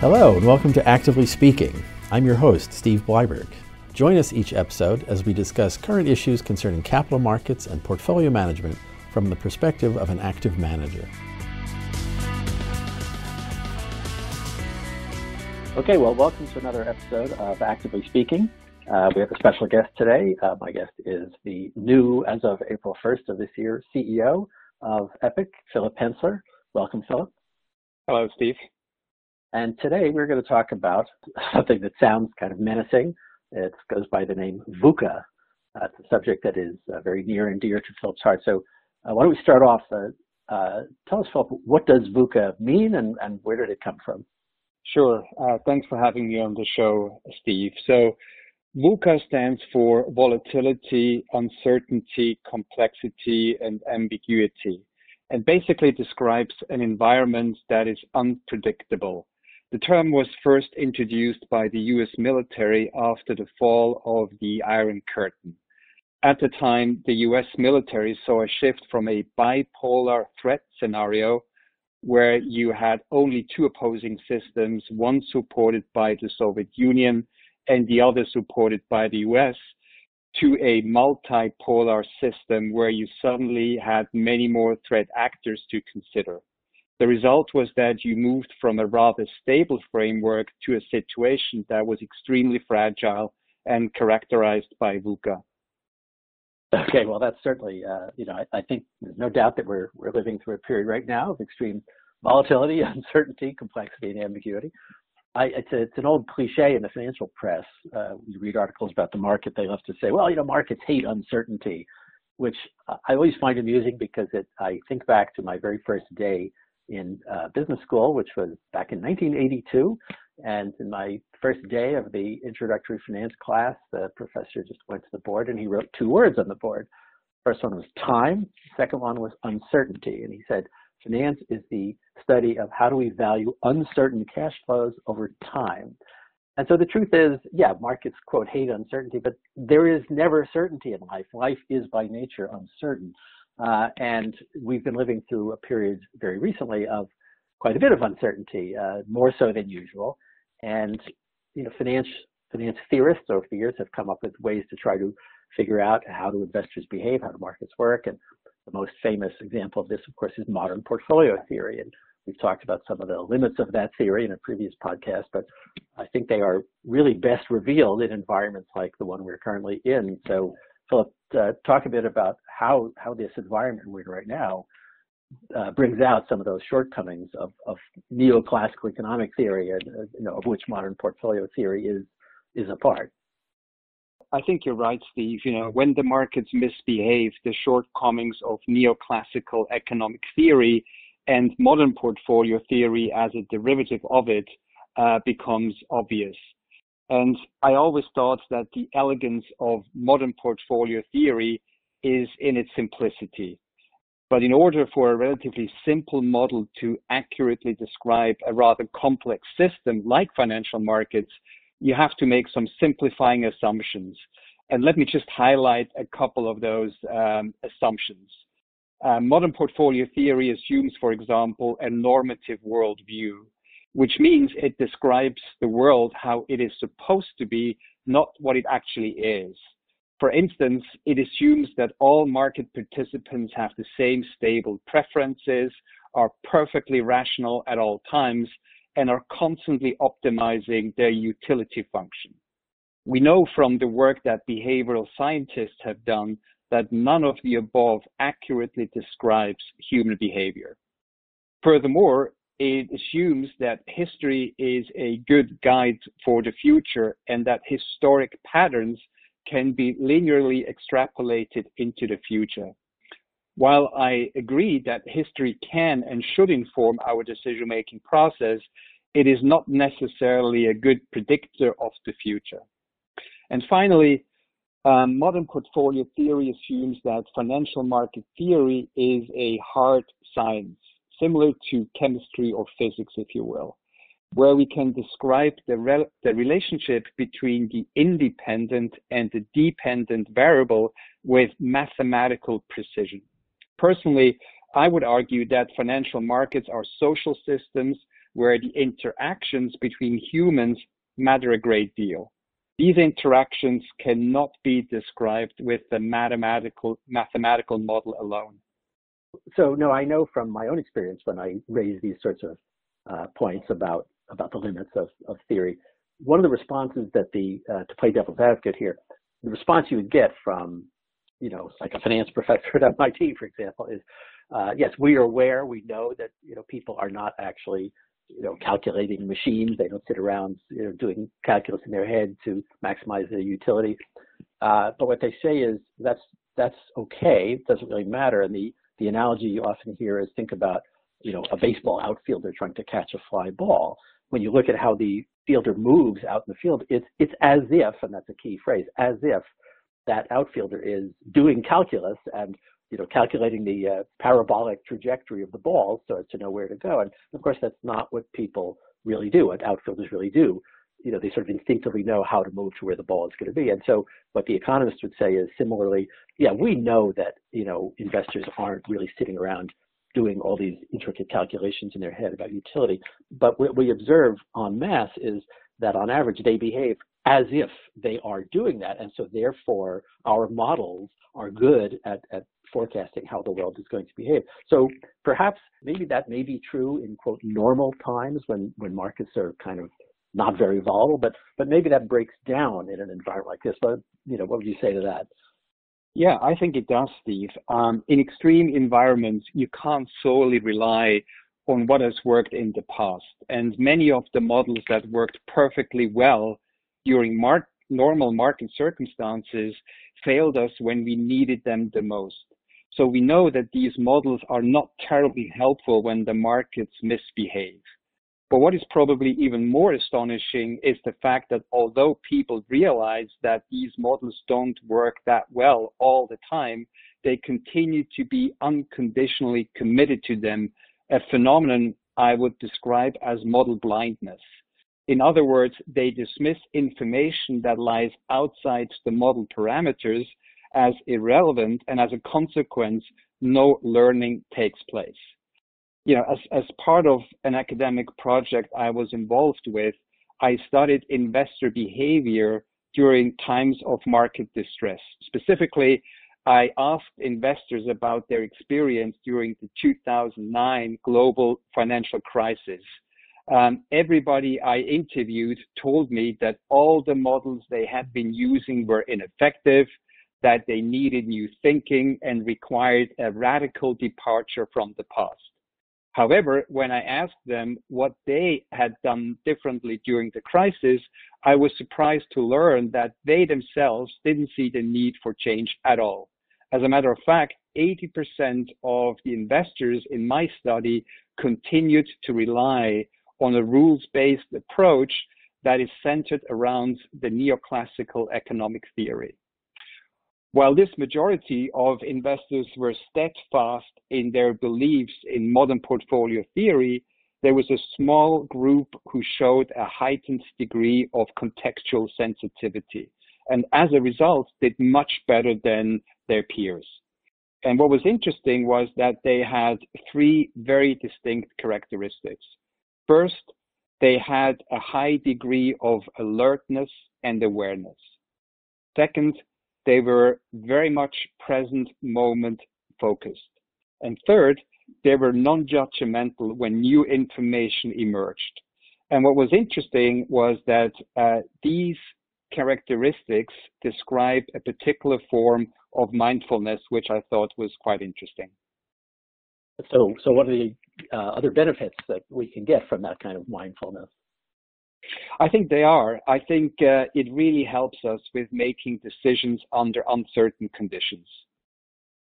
Hello, and welcome to Actively Speaking. I'm your host, Steve Bleiberg. Join us each episode as we discuss current issues concerning capital markets and portfolio management from the perspective of an active manager. Okay, well, welcome to another episode of Actively Speaking. Uh, we have a special guest today. Uh, my guest is the new, as of April 1st of this year, CEO of Epoch, Philipp Hensler. Welcome, Philipp. Hello, Steve. And today we're going to talk about something that sounds kind of menacing. It goes by the name VUCA. Uh, it's a subject that is uh, very near and dear to Philipp's heart. So uh, why don't we start off? Uh, uh, tell us, Philipp, what does VUCA mean and, and where did it come from? Sure. Uh, thanks for having me on the show, Steve. So VUCA stands for volatility, uncertainty, complexity, and ambiguity, and basically describes an environment that is unpredictable. The term was first introduced by the US military after the fall of the Iron Curtain. At the time, the US military saw a shift from a bipolar threat scenario where you had only two opposing systems, one supported by the Soviet Union and the other supported by the US, to a multipolar system where you suddenly had many more threat actors to consider. The result was that you moved from a rather stable framework to a situation that was extremely fragile and characterized by VUCA. Okay, well, that's certainly, uh, you know, I, I, think there's no doubt that we're we're living through a period right now of extreme volatility, uncertainty, complexity, and ambiguity. I, it's, a, it's an old cliche in the financial press. Uh, you read articles about the market, they love to say, well, you know, markets hate uncertainty, which I always find amusing because it, I think back to my very first day in uh, business school, which was back in 1982. And in my first day of the introductory finance class, the professor just went to the board and he wrote two words on the board. First one was time. Second one was uncertainty. And he said, finance is the study of how do we value uncertain cash flows over time. And so the truth is, yeah, markets quote hate uncertainty, but there is never certainty in life. Life is by nature uncertain. Uh, and we've been living through a period very recently of quite a bit of uncertainty, uh, more so than usual. And you know, finance finance theorists over the years have come up with ways to try to figure out how do investors behave, how do markets work, and the most famous example of this, of course, is modern portfolio theory. And we've talked about some of the limits of that theory in a previous podcast, but I think they are really best revealed in environments like the one we're currently in. So, Philipp, uh, talk a bit about how, how this environment we're in right now uh, brings out some of those shortcomings of, of neoclassical economic theory, and, uh, you know, of which modern portfolio theory is is a part. I think you're right, Steve. You know, when the markets misbehave, the shortcomings of neoclassical economic theory and modern portfolio theory as a derivative of it uh, becomes obvious. And I always thought that the elegance of modern portfolio theory is in its simplicity. But in order for a relatively simple model to accurately describe a rather complex system like financial markets, you have to make some simplifying assumptions. And let me just highlight a couple of those um, assumptions. Uh, modern portfolio theory assumes, for example, a normative worldview, which means it describes the world how it is supposed to be, not what it actually is. For instance, it assumes that all market participants have the same stable preferences, are perfectly rational at all times, and are constantly optimizing their utility function. We know from the work that behavioral scientists have done that none of the above accurately describes human behavior. Furthermore, it assumes that history is a good guide for the future and that historic patterns can be linearly extrapolated into the future. While I agree that history can and should inform our decision-making process, it is not necessarily a good predictor of the future. And finally, um, modern portfolio theory assumes that financial market theory is a hard science, similar to chemistry or physics, if you will, where we can describe the, the relationship between the independent and the dependent variable with mathematical precision. Personally, I would argue that financial markets are social systems where the interactions between humans matter a great deal. These interactions cannot be described with the mathematical mathematical model alone. So no, I know from my own experience when I raise these sorts of uh, points about about the limits of, of theory, one of the responses that the uh, to play devil's advocate here, the response you would get from you know like a finance professor at MIT, for example, is uh, yes, we are aware, we know that you know people are not actually you know calculating machines. They don't sit around you know doing calculus in their head to maximize their utility. Uh, but what they say is that's that's okay. It doesn't really matter. And the the analogy you often hear is think about you know a baseball outfielder trying to catch a fly ball. When you look at how the fielder moves out in the field, it's it's as if, and that's a key phrase, as if that outfielder is doing calculus and you know, calculating the uh, parabolic trajectory of the ball so as to know where to go. And of course, that's not what people really do, what outfielders really do. You know, they sort of instinctively know how to move to where the ball is going to be. And so what the economists would say is similarly, yeah, we know that, you know, investors aren't really sitting around doing all these intricate calculations in their head about utility. But what we observe en masse is that on average they behave as if they are doing that. And so therefore our models are good at, at forecasting how the world is going to behave. So perhaps maybe that may be true in quote normal times when, when markets are kind of not very volatile, but but maybe that breaks down in an environment like this. But you know, what would you say to that? Yeah, I think it does, Steve. Um, in extreme environments, you can't solely rely on what has worked in the past. And many of the models that worked perfectly well during mar- normal market circumstances failed us when we needed them the most. So we know that these models are not terribly helpful when the markets misbehave. But what is probably even more astonishing is the fact that although people realize that these models don't work that well all the time, they continue to be unconditionally committed to them, a phenomenon I would describe as model blindness. In other words, they dismiss information that lies outside the model parameters as irrelevant, and as a consequence, no learning takes place. You know, as, as part of an academic project I was involved with, I studied investor behavior during times of market distress. Specifically, I asked investors about their experience during the 2009 global financial crisis. Um, everybody I interviewed told me that all the models they had been using were ineffective, that they needed new thinking and required a radical departure from the past. However, when I asked them what they had done differently during the crisis, I was surprised to learn that they themselves didn't see the need for change at all. As a matter of fact, 80% of the investors in my study continued to rely on a rules-based approach that is centered around the neoclassical economic theory. While this majority of investors were steadfast in their beliefs in modern portfolio theory, there was a small group who showed a heightened degree of contextual sensitivity and as a result did much better than their peers. And what was interesting was that they had three very distinct characteristics. First, they had a high degree of alertness and awareness. Second, they were very much present moment focused. And third, they were non-judgmental when new information emerged. And what was interesting was that uh, these characteristics describe a particular form of mindfulness, which I thought was quite interesting. So, so what are the uh, other benefits that we can get from that kind of mindfulness? I think they are. I think uh, it really helps us with making decisions under uncertain conditions.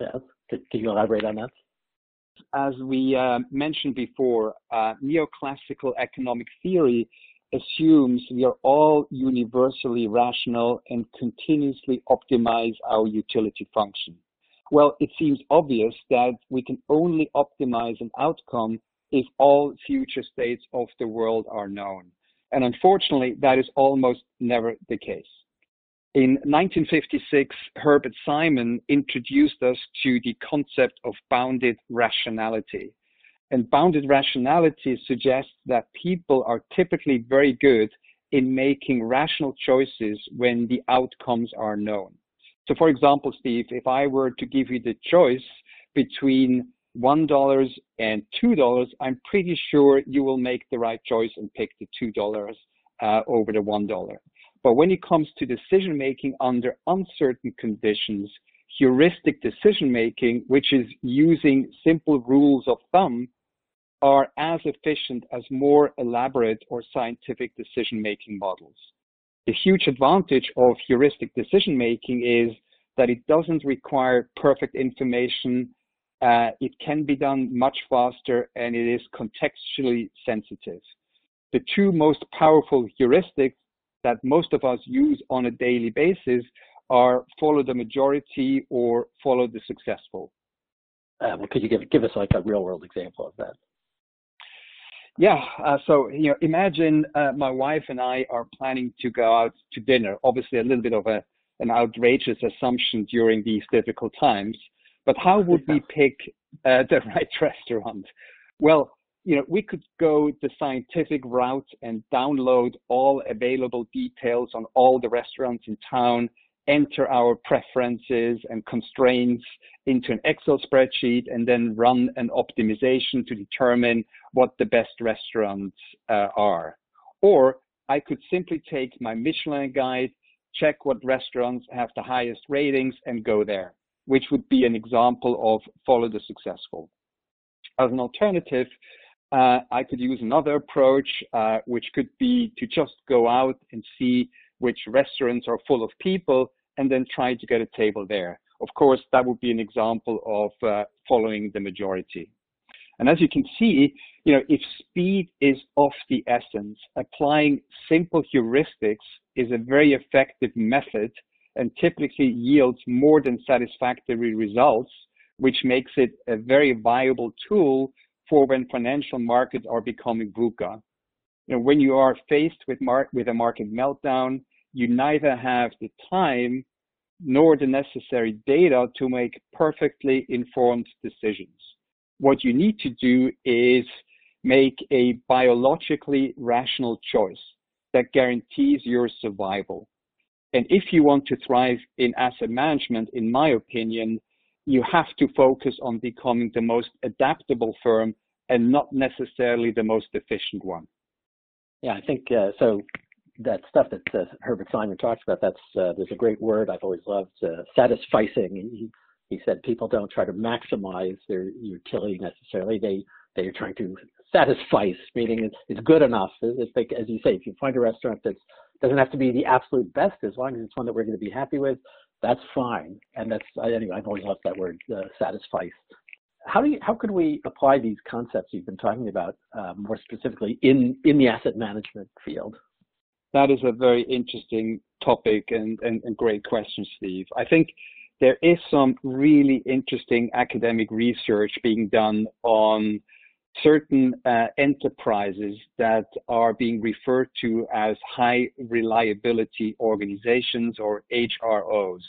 Yes. Can you elaborate on that? As we uh, mentioned before, uh, neoclassical economic theory assumes we are all universally rational and continuously optimize our utility function. Well, it seems obvious that we can only optimize an outcome if all future states of the world are known. And unfortunately, that is almost never the case. In 1956, Herbert Simon introduced us to the concept of bounded rationality. And bounded rationality suggests that people are typically very good in making rational choices when the outcomes are known. So for example, Steve, if I were to give you the choice between $1 and $2, I'm pretty sure you will make the right choice and pick the $2 uh, over the $1. But when it comes to decision making under uncertain conditions, heuristic decision making, which is using simple rules of thumb, are as efficient as more elaborate or scientific decision making models. The huge advantage of heuristic decision making is that it doesn't require perfect information. Uh, it can be done much faster and it is contextually sensitive. The two most powerful heuristics that most of us use on a daily basis are follow the majority or follow the successful. Uh, well, could you give, give us like a real world example of that? Yeah, uh, so you know, imagine uh, my wife and I are planning to go out to dinner. Obviously, a little bit of a an outrageous assumption during these difficult times, but how would we pick uh, the right restaurant? Well, you know, we could go the scientific route and download all available details on all the restaurants in town enter our preferences and constraints into an Excel spreadsheet and then run an optimization to determine what the best restaurants uh, are. Or I could simply take my Michelin guide, check what restaurants have the highest ratings and go there, which would be an example of follow the successful. As an alternative, uh, I could use another approach, uh, which could be to just go out and see which restaurants are full of people and then try to get a table there. Of course, that would be an example of uh, following the majority. And as you can see, you know, if speed is of the essence, applying simple heuristics is a very effective method and typically yields more than satisfactory results, which makes it a very viable tool for when financial markets are becoming VUCA. You know, when you are faced with, mar- with a market meltdown, you neither have the time nor the necessary data to make perfectly informed decisions. What you need to do is make a biologically rational choice that guarantees your survival. And if you want to thrive in asset management, in my opinion, you have to focus on becoming the most adaptable firm and not necessarily the most efficient one. Yeah, I think uh, so that stuff that uh, Herbert Simon talks about, that's uh, there's a great word I've always loved, uh, satisficing. He, he said people don't try to maximize their utility necessarily. They they are trying to satisfice, meaning it's, it's good enough. It's like, as you say, if you find a restaurant that doesn't have to be the absolute best, as long as it's one that we're going to be happy with, that's fine. And that's anyway. I've always loved that word, uh. How do you, how could we apply these concepts you've been talking about uh, more specifically in in the asset management field? That is a very interesting topic and, and, and great question, Steve. I think there is some really interesting academic research being done on certain uh, enterprises that are being referred to as high reliability organizations or HROs.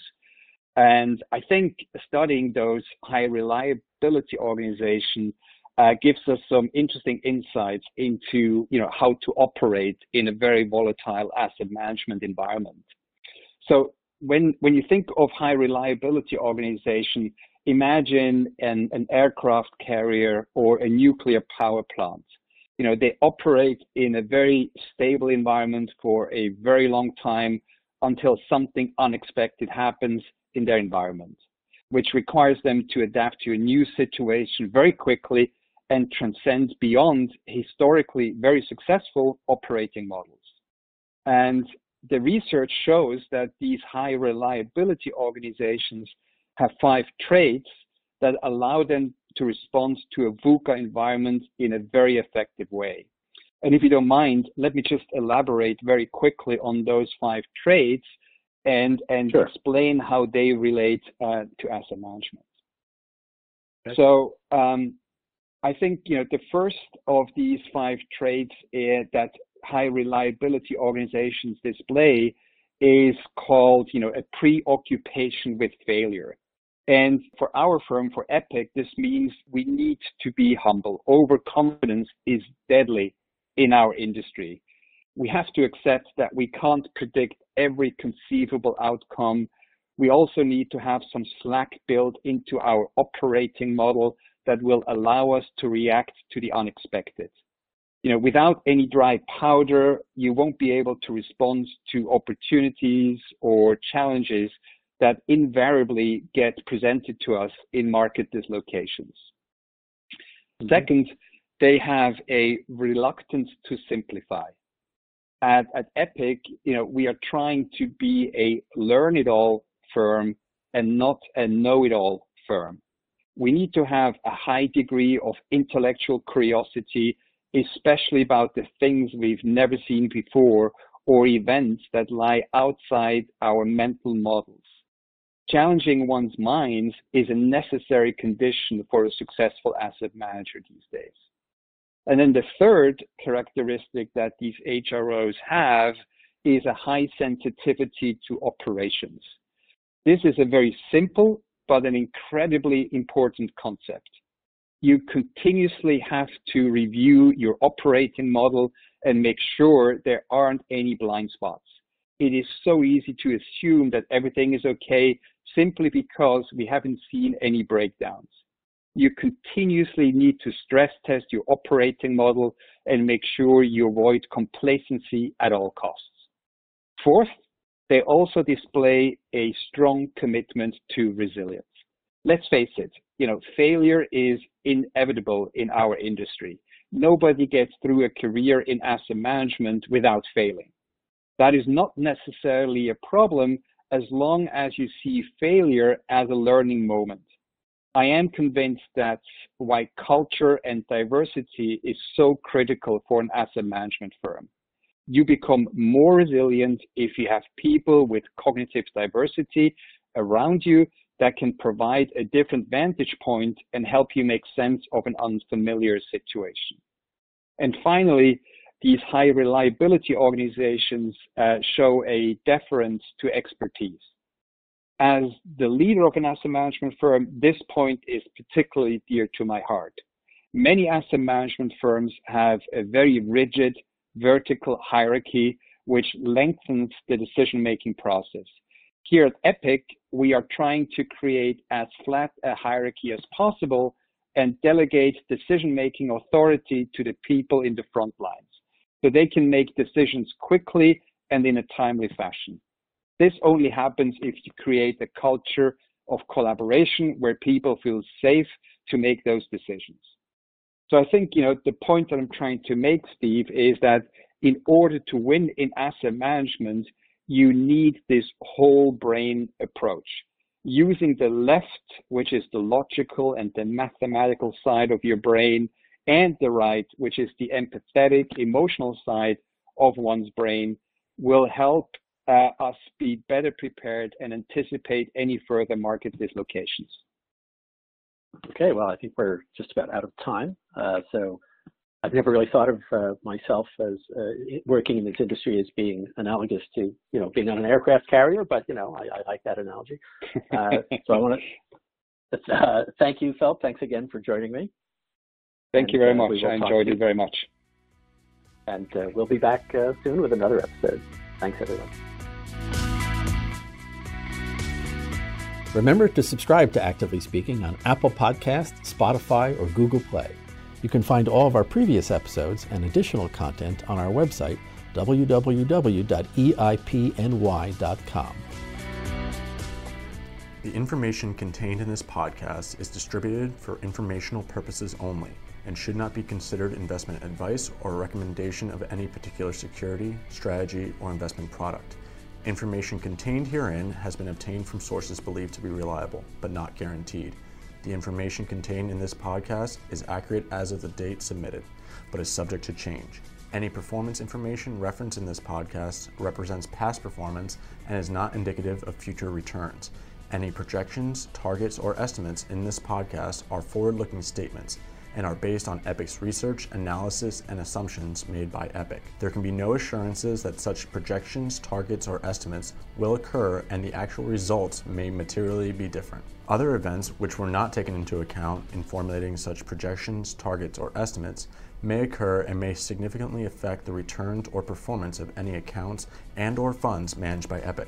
And I think studying those high reliability organizations uh, gives us some interesting insights into you know how to operate in a very volatile asset management environment. So when when you think of high reliability organization, imagine an, an aircraft carrier or a nuclear power plant. You know they operate in a very stable environment for a very long time until something unexpected happens in their environment, which requires them to adapt to a new situation very quickly and transcend beyond historically very successful operating models. And the research shows that these high reliability organizations have five traits that allow them to respond to a VUCA environment in a very effective way. And if you don't mind, let me just elaborate very quickly on those five traits and, and sure. explain how they relate uh, to asset management. Okay. So um, I think you know the first of these five traits uh, that high reliability organizations display is called you know a preoccupation with failure. And for our firm, for Epoch, this means we need to be humble. Overconfidence is deadly in our industry. We have to accept that we can't predict every conceivable outcome. We also need to have some slack built into our operating model that will allow us to react to the unexpected. You know, without any dry powder, you won't be able to respond to opportunities or challenges that invariably get presented to us in market dislocations. Mm-hmm. Second, they have a reluctance to simplify. At, at Epoch, you know, we are trying to be a learn-it-all firm and not a know-it-all firm. We need to have a high degree of intellectual curiosity, especially about the things we've never seen before or events that lie outside our mental models challenging one's minds is a necessary condition for a successful asset manager these days. And then the third characteristic that these HROs have is a high sensitivity to operations. This is a very simple but an incredibly important concept. You continuously have to review your operating model and make sure there aren't any blind spots. It is so easy to assume that everything is okay simply because we haven't seen any breakdowns. You continuously need to stress test your operating model and make sure you avoid complacency at all costs. Fourth, they also display a strong commitment to resilience. Let's face it, you know, failure is inevitable in our industry. Nobody gets through a career in asset management without failing. That is not necessarily a problem as long as you see failure as a learning moment. I am convinced that's why culture and diversity is so critical for an asset management firm. You become more resilient if you have people with cognitive diversity around you that can provide a different vantage point and help you make sense of an unfamiliar situation. And finally, these high reliability organizations uh, show a deference to expertise. As the leader of an asset management firm, this point is particularly dear to my heart. Many asset management firms have a very rigid vertical hierarchy which lengthens the decision-making process. Here at Epoch, we are trying to create as flat a hierarchy as possible and delegate decision-making authority to the people in the front lines so they can make decisions quickly and in a timely fashion. This only happens if you create a culture of collaboration where people feel safe to make those decisions. So I think, you know, the point that I'm trying to make, Steve, is that in order to win in asset management, you need this whole brain approach. Using the left, which is the logical and the mathematical side of your brain, and the right, which is the empathetic, emotional side of one's brain, will help uh, us be better prepared and anticipate any further market dislocations. Okay, well, I think we're just about out of time. Uh, so I've never really thought of uh, myself as uh, working in this industry as being analogous to, you know, being on an aircraft carrier, but, you know, I, I like that analogy. Uh, so I want to uh, thank you, Phil. Thanks again for joining me. Thank and, you very uh, much. I enjoyed it very much. And uh, we'll be back uh, soon with another episode. Thanks, everyone. Remember to subscribe to Actively Speaking on Apple Podcasts, Spotify, or Google Play. You can find all of our previous episodes and additional content on our website, www.eipny.com. The information contained in this podcast is distributed for informational purposes only and should not be considered investment advice or recommendation of any particular security, strategy, or investment product. Information contained herein has been obtained from sources believed to be reliable, but not guaranteed. The information contained in this podcast is accurate as of the date submitted, but is subject to change. Any performance information referenced in this podcast represents past performance and is not indicative of future returns. Any projections, targets, or estimates in this podcast are forward looking statements and are based on Epoch's research, analysis, and assumptions made by Epoch. There can be no assurances that such projections, targets, or estimates will occur, and the actual results may materially be different. Other events which were not taken into account in formulating such projections, targets, or estimates may occur and may significantly affect the returns or performance of any accounts and or funds managed by Epoch.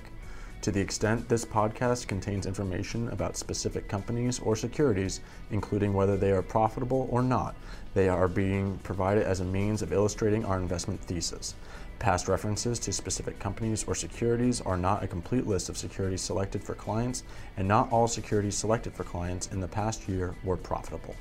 To the extent this podcast contains information about specific companies or securities, including whether they are profitable or not, they are being provided as a means of illustrating our investment thesis. Past references to specific companies or securities are not a complete list of securities selected for clients, and not all securities selected for clients in the past year were profitable.